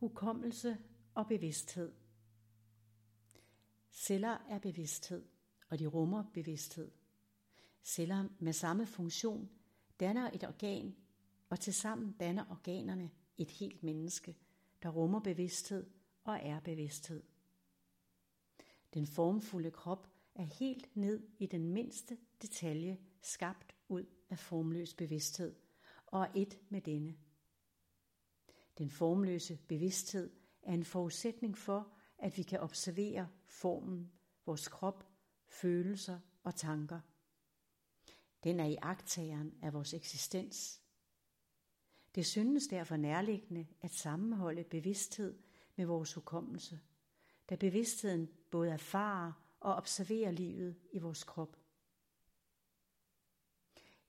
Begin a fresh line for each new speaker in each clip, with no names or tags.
Hukommelse og bevidsthed. Celler er bevidsthed, og de rummer bevidsthed. Celler med samme funktion danner et organ, og tilsammen danner organerne et helt menneske, der rummer bevidsthed og er bevidsthed. Den formfulde krop er helt ned i den mindste detalje skabt ud af formløs bevidsthed og er et med denne. Den formløse bevidsthed er en forudsætning for, at vi kan observere formen, vores krop, følelser og tanker. Den er i agtageren af vores eksistens. Det synes derfor nærliggende at sammenholde bevidsthed med vores hukommelse, da bevidstheden både erfarer og observerer livet i vores krop.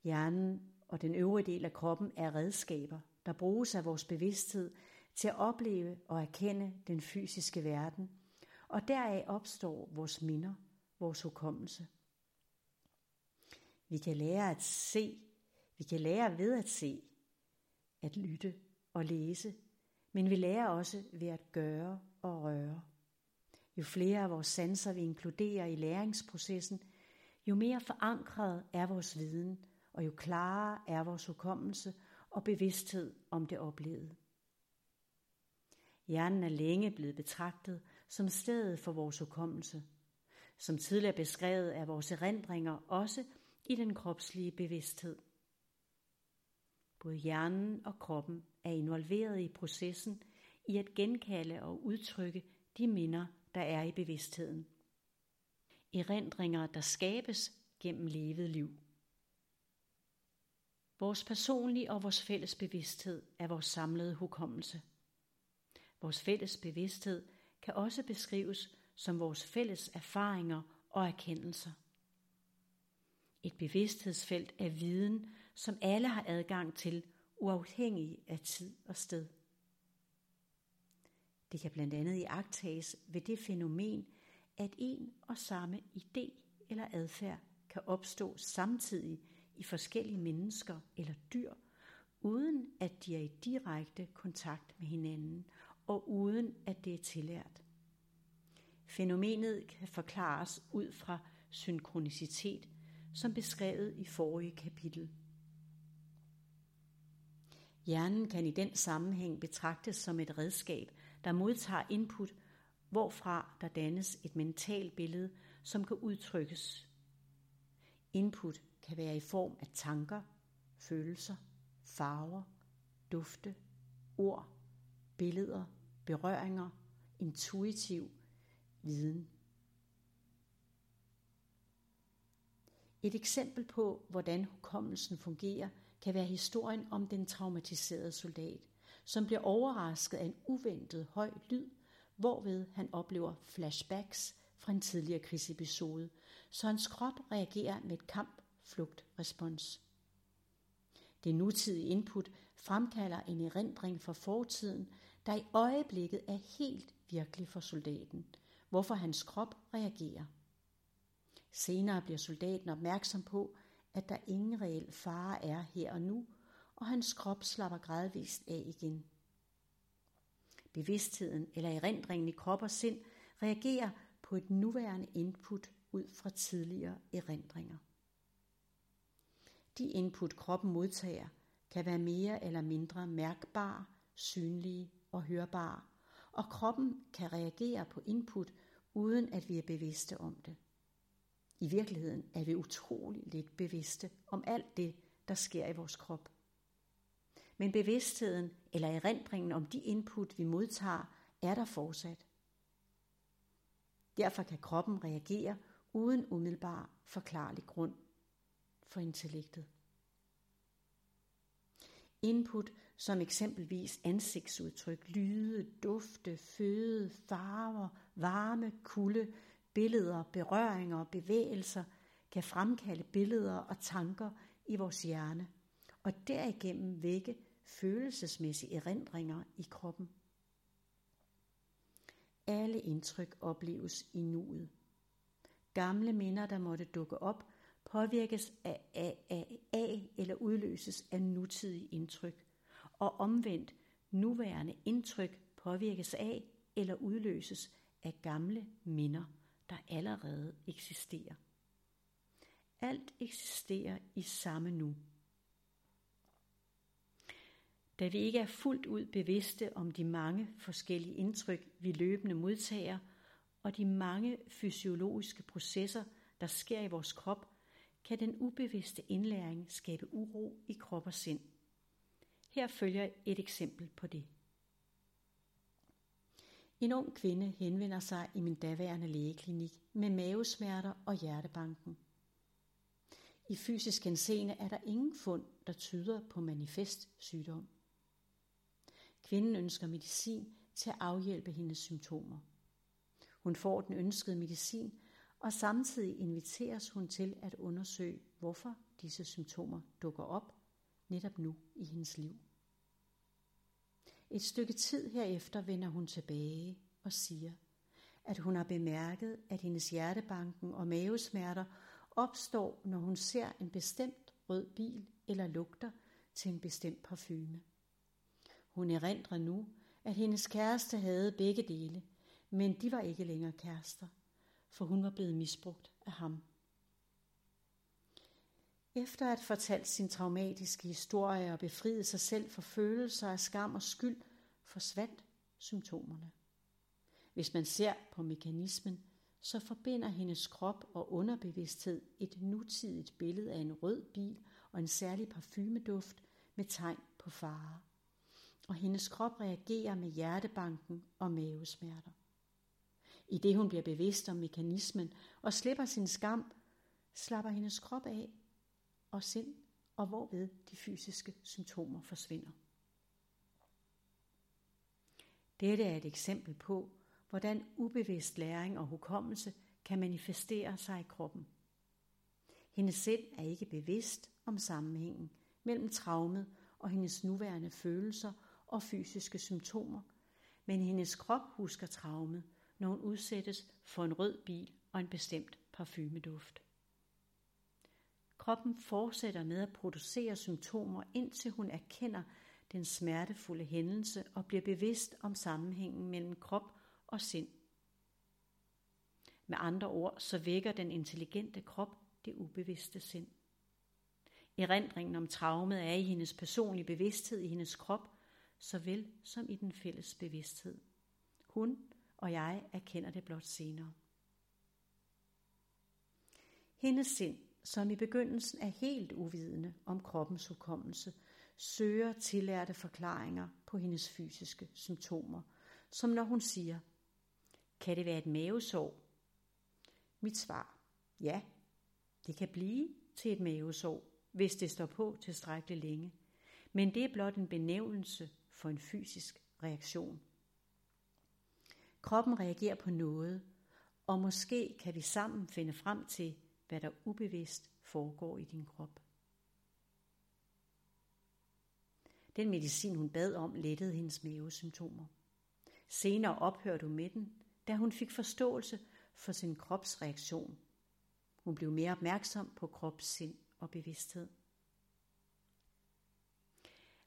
Hjernen og den øvrige del af kroppen er redskaber, der bruges af vores bevidsthed til at opleve og erkende den fysiske verden, og deraf opstår vores minder, vores hukommelse. Vi kan lære at se, vi kan lære ved at se, at lytte og læse, men vi lærer også ved at gøre og røre. Jo flere af vores sanser vi inkluderer i læringsprocessen, jo mere forankret er vores viden, og jo klarere er vores hukommelse og bevidsthed om det oplevede. Hjernen er længe blevet betragtet som stedet for vores hukommelse. Som tidligere beskrevet er vores erindringer også i den kropslige bevidsthed. Både hjernen og kroppen er involveret i processen i at genkalde og udtrykke de minder, der er i bevidstheden. Erindringer, der skabes gennem levet liv. Vores personlige og vores fælles bevidsthed er vores samlede hukommelse. Vores fælles bevidsthed kan også beskrives som vores fælles erfaringer og erkendelser. Et bevidsthedsfelt af viden, som alle har adgang til, uafhængig af tid og sted. Det kan blandt andet iagtages ved det fænomen, at en og samme idé eller adfærd kan opstå samtidig i forskellige mennesker eller dyr, uden at de er i direkte kontakt med hinanden og uden at det er tillært. Fænomenet kan forklares ud fra synkronicitet, som beskrevet i forrige kapitel. Hjernen kan i den sammenhæng betragtes som et redskab, der modtager input, hvorfra der dannes et mentalt billede, som kan udtrykkes. Input kan være i form af tanker, følelser, farver, dufte, ord, billeder, berøringer, intuitiv viden. Et eksempel på, hvordan hukommelsen fungerer, kan være historien om den traumatiserede soldat, som bliver overrasket af en uventet høj lyd, hvorved han oplever flashbacks fra en tidligere krigsepisode, så hans krop reagerer med et flugtrespons. Det nutidige input fremkalder en erindring fra fortiden, der i øjeblikket er helt virkelig for soldaten, hvorfor hans krop reagerer. Senere bliver soldaten opmærksom på, at der ingen reel fare er her og nu, og hans krop slapper gradvist af igen. Bevidstheden eller erindringen i krop og sind reagerer på et nuværende input ud fra tidligere erindringer. De input kroppen modtager kan være mere eller mindre mærkbare, synlige og hørbare, og kroppen kan reagere på input uden at vi er bevidste om det. I virkeligheden er vi utrolig lidt bevidste om alt det, der sker i vores krop. Men bevidstheden eller erindringen om de input, vi modtager, er der fortsat. Derfor kan kroppen reagere uden umiddelbar forklarlig grund for intellektet. Input som eksempelvis ansigtsudtryk, lyde, dufte, føde, farver, varme, kulde, billeder, berøringer og bevægelser kan fremkalde billeder og tanker i vores hjerne, og derigennem vække følelsesmæssige erindringer i kroppen. Alle indtryk opleves i nuet. Gamle minder, der måtte dukke op, påvirkes af, af, af, af eller udløses af nutidige indtryk, og omvendt nuværende indtryk påvirkes af eller udløses af gamle minder, der allerede eksisterer. Alt eksisterer i samme nu. Da vi ikke er fuldt ud bevidste om de mange forskellige indtryk, vi løbende modtager, og de mange fysiologiske processer, der sker i vores krop, kan den ubevidste indlæring skabe uro i krop og sind. Her følger et eksempel på det. En ung kvinde henvender sig i min daværende lægeklinik med mavesmerter og hjertebanken. I fysisk henseende er der ingen fund, der tyder på manifest sygdom. Kvinden ønsker medicin til at afhjælpe hendes symptomer. Hun får den ønskede medicin, og samtidig inviteres hun til at undersøge, hvorfor disse symptomer dukker op netop nu i hendes liv. Et stykke tid herefter vender hun tilbage og siger, at hun har bemærket, at hendes hjertebanken og mavesmerter opstår, når hun ser en bestemt rød bil eller lugter til en bestemt parfume. Hun erindrer nu, at hendes kæreste havde begge dele, men de var ikke længere kærester, for hun var blevet misbrugt af ham. Efter at have fortalt sin traumatiske historie og befriet sig selv for følelser af skam og skyld, forsvandt symptomerne. Hvis man ser på mekanismen, så forbinder hendes krop og underbevidsthed et nutidigt billede af en rød bil og en særlig parfumeduft med tegn på fare. Og hendes krop reagerer med hjertebanken og mavesmerter. I det hun bliver bevidst om mekanismen og slipper sin skam, slapper hendes krop af og sind, og hvorved de fysiske symptomer forsvinder. Dette er et eksempel på, hvordan ubevidst læring og hukommelse kan manifestere sig i kroppen. Hendes sind er ikke bevidst om sammenhængen mellem traumet og hendes nuværende følelser og fysiske symptomer, men hendes krop husker traumet, når hun udsættes for en rød bil og en bestemt parfumeduft. Kroppen fortsætter med at producere symptomer, indtil hun erkender den smertefulde hændelse og bliver bevidst om sammenhængen mellem krop og sind. Med andre ord, så vækker den intelligente krop det ubevidste sind. Erindringen om traumet er i hendes personlige bevidsthed i hendes krop, såvel som i den fælles bevidsthed. Hun og jeg erkender det blot senere. Hendes sind, som i begyndelsen er helt uvidende om kroppens hukommelse, søger tillærte forklaringer på hendes fysiske symptomer, som når hun siger, kan det være et mavesår? Mit svar, ja, det kan blive til et mavesår, hvis det står på tilstrækkeligt længe, men det er blot en benævnelse for en fysisk reaktion. Kroppen reagerer på noget, og måske kan vi sammen finde frem til, hvad der ubevidst foregår i din krop. Den medicin, hun bad om, lettede hendes mavesymptomer. Senere ophørte hun med den, da hun fik forståelse for sin kropsreaktion. Hun blev mere opmærksom på krops, sind og bevidsthed.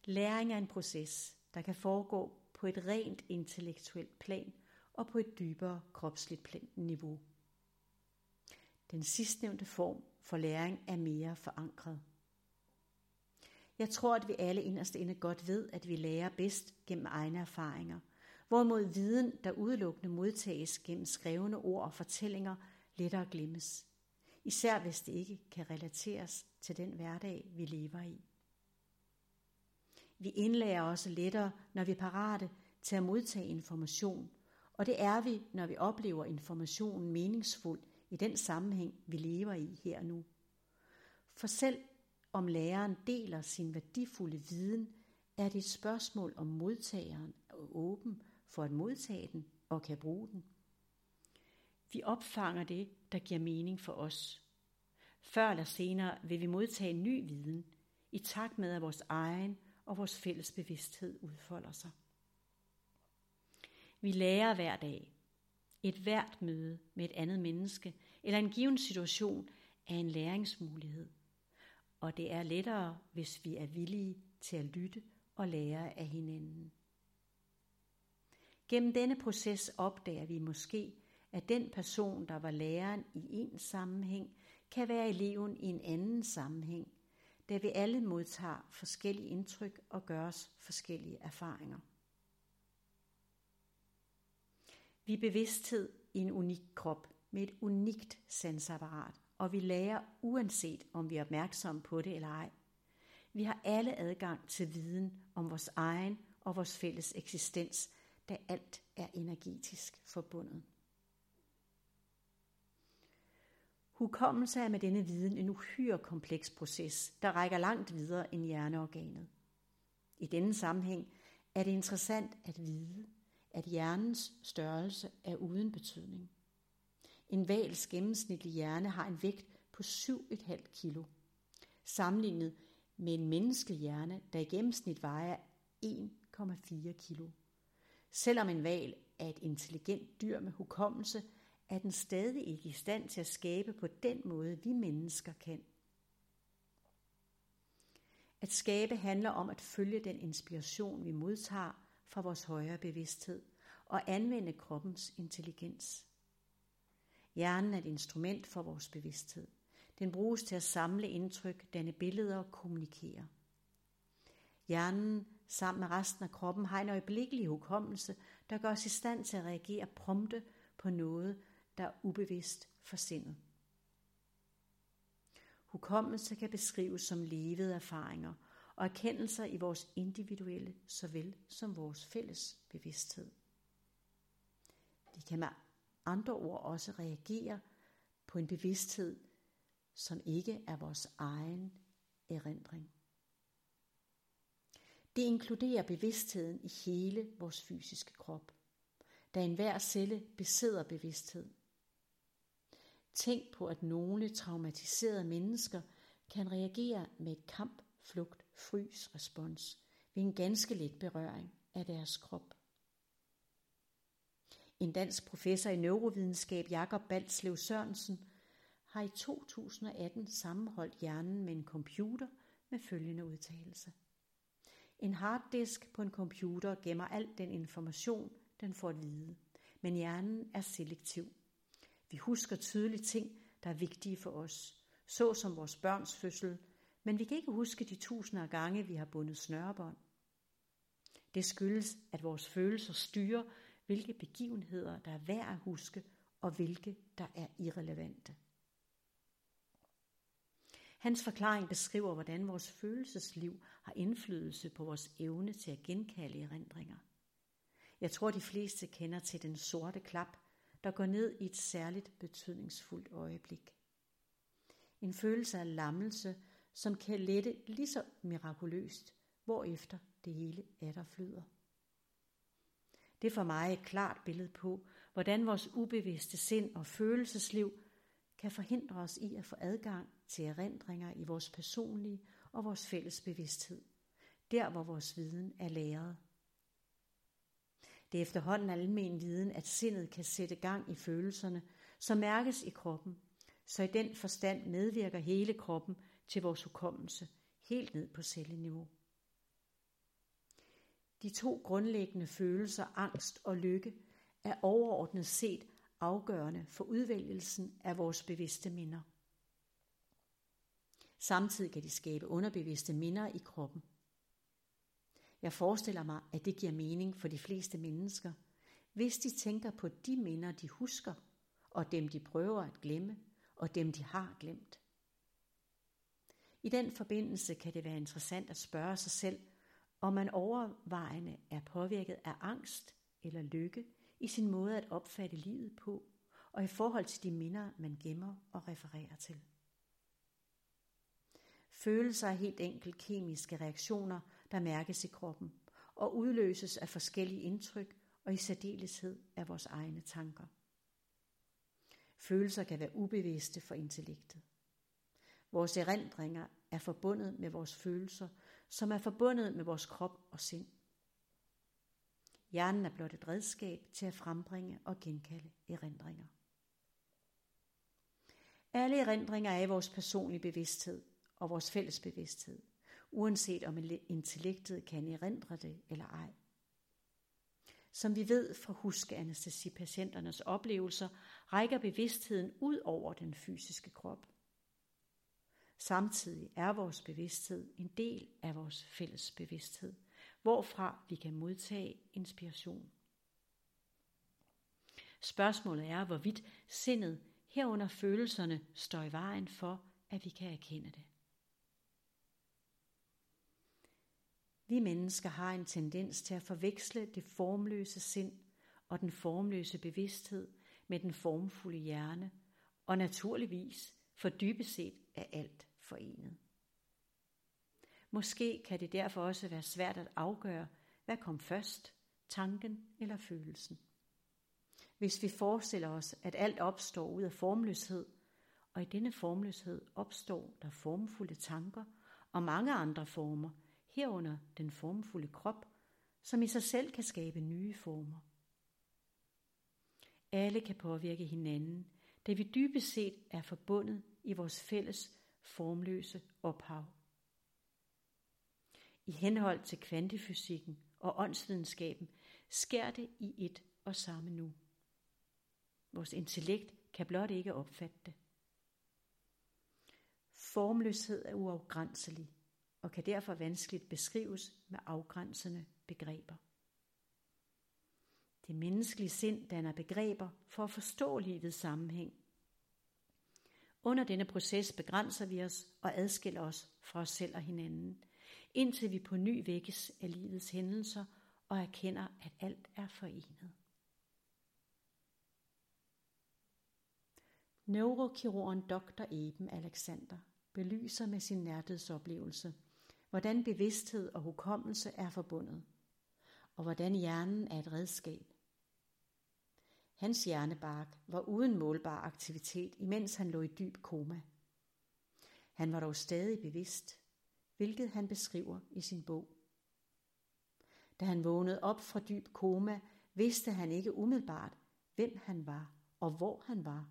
Læring er en proces, der kan foregå på et rent intellektuelt plan og på et dybere kropsligt niveau. Den sidstnævnte form for læring er mere forankret. Jeg tror, at vi alle inderst inde godt ved, at vi lærer bedst gennem egne erfaringer, hvorimod viden, der udelukkende modtages gennem skrevne ord og fortællinger, lettere glemmes. Især hvis det ikke kan relateres til den hverdag, vi lever i. Vi indlærer også lettere, når vi er parate til at modtage information, og det er vi, når vi oplever informationen meningsfuld i den sammenhæng, vi lever i her og nu. For selv om læreren deler sin værdifulde viden, er det et spørgsmål om modtageren er åben for at modtage den og kan bruge den. Vi opfanger det, der giver mening for os. Før eller senere vil vi modtage ny viden, i takt med at vores egen og vores fælles bevidsthed udfolder sig. Vi lærer hver dag. Et hvert møde med et andet menneske eller en given situation er en læringsmulighed. Og det er lettere, hvis vi er villige til at lytte og lære af hinanden. Gennem denne proces opdager vi måske, at den person, der var læreren i en sammenhæng, kan være eleven i en anden sammenhæng, da vi alle modtager forskellige indtryk og gør os forskellige erfaringer. Vi er bevidsthed i en unik krop med et unikt sansapparat, og vi lærer uanset om vi er opmærksomme på det eller ej. Vi har alle adgang til viden om vores egen og vores fælles eksistens, da alt er energetisk forbundet. Hukommelse er med denne viden en uhyre kompleks proces, der rækker langt videre end hjerneorganet. I denne sammenhæng er det interessant at vide, at hjernens størrelse er uden betydning. En vals gennemsnitlige hjerne har en vægt på 7,5 kilo, sammenlignet med en menneskelig hjerne, der i gennemsnit vejer 1,4 kilo. Selvom en val er et intelligent dyr med hukommelse, er den stadig ikke i stand til at skabe på den måde, vi mennesker kan. At skabe handler om at følge den inspiration, vi modtager fra vores højere bevidsthed og anvende kroppens intelligens. Hjernen er et instrument for vores bevidsthed. Den bruges til at samle indtryk, danne billeder og kommunikere. Hjernen sammen med resten af kroppen har en øjeblikkelig hukommelse, der gør os i stand til at reagere prompte på noget, der er ubevidst for sindet. Hukommelse kan beskrives som levede erfaringer og erkendelser i vores individuelle såvel som vores fælles bevidsthed. Det kan med andre ord også reagere på en bevidsthed, som ikke er vores egen erindring. Det inkluderer bevidstheden i hele vores fysiske krop, da enhver celle besidder bevidsthed. Tænk på, at nogle traumatiserede mennesker kan reagere med et kamp, flugt, frys respons ved en ganske let berøring af deres krop. En dansk professor i neurovidenskab, Jakob Balslev Sørensen, har i 2018 sammenholdt hjernen med en computer med følgende udtalelse. En harddisk på en computer gemmer al den information, den får at vide, men hjernen er selektiv. Vi husker tydeligt ting, der er vigtige for os, såsom vores børns fødsel, men vi kan ikke huske de tusinder af gange, vi har bundet snørebånd. Det skyldes, at vores følelser styrer, hvilke begivenheder, der er værd at huske, og hvilke, der er irrelevante. Hans forklaring beskriver, hvordan vores følelsesliv har indflydelse på vores evne til at genkalde erindringer. Jeg tror, de fleste kender til den sorte klap, der går ned i et særligt betydningsfuldt øjeblik. En følelse af lammelse, som kan lette lige så mirakuløst, hvorefter det hele er der flyder. Det er for mig et klart billede på, hvordan vores ubevidste sind og følelsesliv kan forhindre os i at få adgang til erindringer i vores personlige og vores fælles bevidsthed, der hvor vores viden er læret. Det er efterhånden almen viden, at sindet kan sætte gang i følelserne, som mærkes i kroppen, så i den forstand medvirker hele kroppen til vores hukommelse, helt ned på celleniveau. De to grundlæggende følelser, angst og lykke, er overordnet set afgørende for udvælgelsen af vores bevidste minder. Samtidig kan de skabe underbevidste minder i kroppen. Jeg forestiller mig, at det giver mening for de fleste mennesker, hvis de tænker på de minder, de husker, og dem de prøver at glemme, og dem de har glemt. I den forbindelse kan det være interessant at spørge sig selv, om man overvejende er påvirket af angst eller lykke i sin måde at opfatte livet på, og i forhold til de minder, man gemmer og refererer til. Følelser er helt enkelt kemiske reaktioner, der mærkes i kroppen og udløses af forskellige indtryk og i særdeleshed af vores egne tanker. Følelser kan være ubevidste for intellektet. Vores erindringer er forbundet med vores følelser, som er forbundet med vores krop og sind. Hjernen er blot et redskab til at frembringe og genkalde erindringer. Alle erindringer er i vores personlige bevidsthed og vores fælles bevidsthed, uanset om intellektet kan erindre det eller ej. Som vi ved fra huskeanestesipatienternes oplevelser, rækker bevidstheden ud over den fysiske krop. Samtidig er vores bevidsthed en del af vores fælles bevidsthed, hvorfra vi kan modtage inspiration. Spørgsmålet er, hvorvidt sindet herunder følelserne står i vejen for, at vi kan erkende det. Vi mennesker har en tendens til at forveksle det formløse sind og den formløse bevidsthed med den formfulde hjerne, og naturligvis for dybest set er alt forenet. Måske kan det derfor også være svært at afgøre, hvad kom først, tanken eller følelsen. Hvis vi forestiller os, at alt opstår ud af formløshed, og i denne formløshed opstår der formfulde tanker og mange andre former, herunder den formfulde krop, som i sig selv kan skabe nye former. Alle kan påvirke hinanden, da vi dybest set er forbundet i vores fælles formløse ophav. I henhold til kvantefysikken og åndsvidenskaben sker det i et og samme nu. Vores intellekt kan blot ikke opfatte det. Formløshed er uafgrænselig og kan derfor vanskeligt beskrives med afgrænsende begreber. Det menneskelige sind danner begreber for at forstå livets sammenhæng. Under denne proces begrænser vi os og adskiller os fra os selv og hinanden, indtil vi på ny vækkes af livets hændelser og erkender, at alt er forenet. Neurokirurgen Dr. Eben Alexander belyser med sin nærdødsoplevelse, hvordan bevidsthed og hukommelse er forbundet, og hvordan hjernen er et redskab. Hans hjernebark var uden målbar aktivitet, imens han lå i dyb koma. Han var dog stadig bevidst, hvilket han beskriver i sin bog. Da han vågnede op fra dyb koma, vidste han ikke umiddelbart, hvem han var og hvor han var,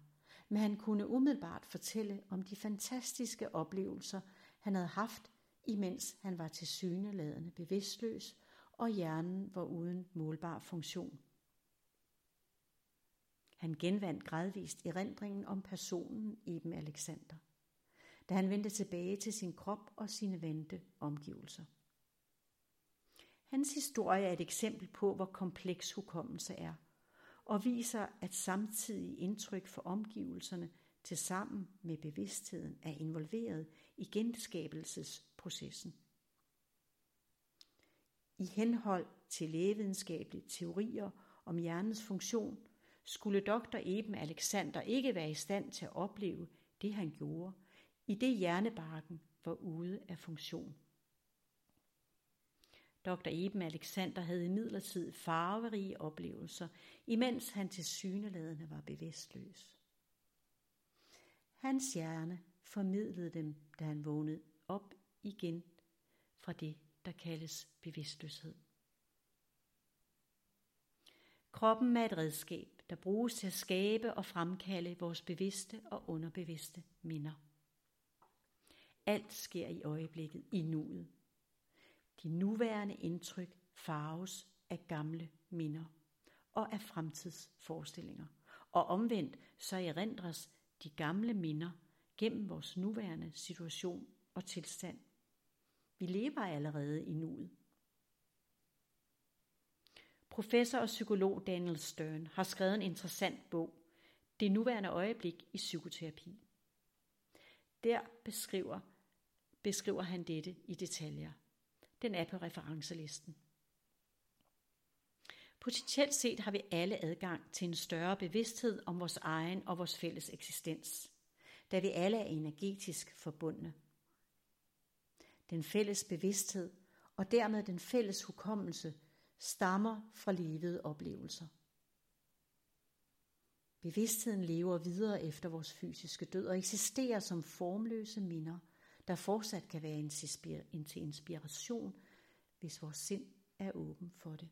men han kunne umiddelbart fortælle om de fantastiske oplevelser, han havde haft, imens han var til syneladende bevidstløs, og hjernen var uden målbar funktion. Han genvandt gradvist erindringen om personen Eben Alexander, da han vendte tilbage til sin krop og sine vante omgivelser. Hans historie er et eksempel på, hvor kompleks hukommelse er, og viser, at samtidig indtryk for omgivelserne til sammen med bevidstheden er involveret i genskabelsesprocessen. I henhold til lægevidenskabelige teorier om hjernens funktion, skulle dr. Eben Alexander ikke være i stand til at opleve det, han gjorde, i det hjernebarken var ude af funktion. Dr. Eben Alexander havde imidlertid farverige oplevelser, imens han til syneladende var bevidstløs. Hans hjerne formidlede dem, da han vågnede op igen fra det, der kaldes bevidstløshed. Kroppen er et redskab, der bruges til at skabe og fremkalde vores bevidste og underbevidste minder. Alt sker i øjeblikket, i nuet. De nuværende indtryk farves af gamle minder og af fremtidsforestillinger. Og omvendt så erindres de gamle minder gennem vores nuværende situation og tilstand. Vi lever allerede i nuet. Professor og psykolog Daniel Stern har skrevet en interessant bog, Det nuværende øjeblik i psykoterapi. Der beskriver, beskriver han dette i detaljer. Den er på referencelisten. Potentielt set har vi alle adgang til en større bevidsthed om vores egen og vores fælles eksistens, da vi alle er energetisk forbundne. Den fælles bevidsthed og dermed den fælles hukommelse stammer fra levede oplevelser. Bevidstheden lever videre efter vores fysiske død og eksisterer som formløse minder, der fortsat kan være en til inspiration, hvis vores sind er åben for det.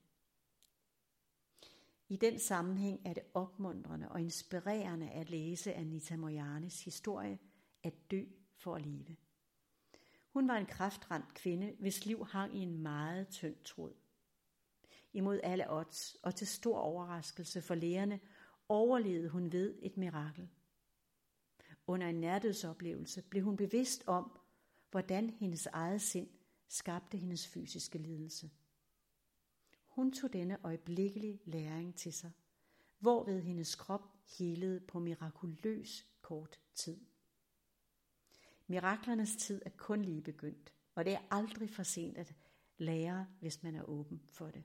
I den sammenhæng er det opmuntrende og inspirerende at læse Anita Mojanes historie At dø for at leve. Hun var en kraftramt kvinde, hvis liv hang i en meget tynd tråd. Imod alle odds og til stor overraskelse for lægerne overlevede hun ved et mirakel. Under en nærdødsoplevelse blev hun bevidst om, hvordan hendes eget sind skabte hendes fysiske lidelse. Hun tog denne øjeblikkelige læring til sig, hvorved hendes krop helede på mirakuløs kort tid. Miraklernes tid er kun lige begyndt, og det er aldrig for sent at lære, hvis man er åben for det.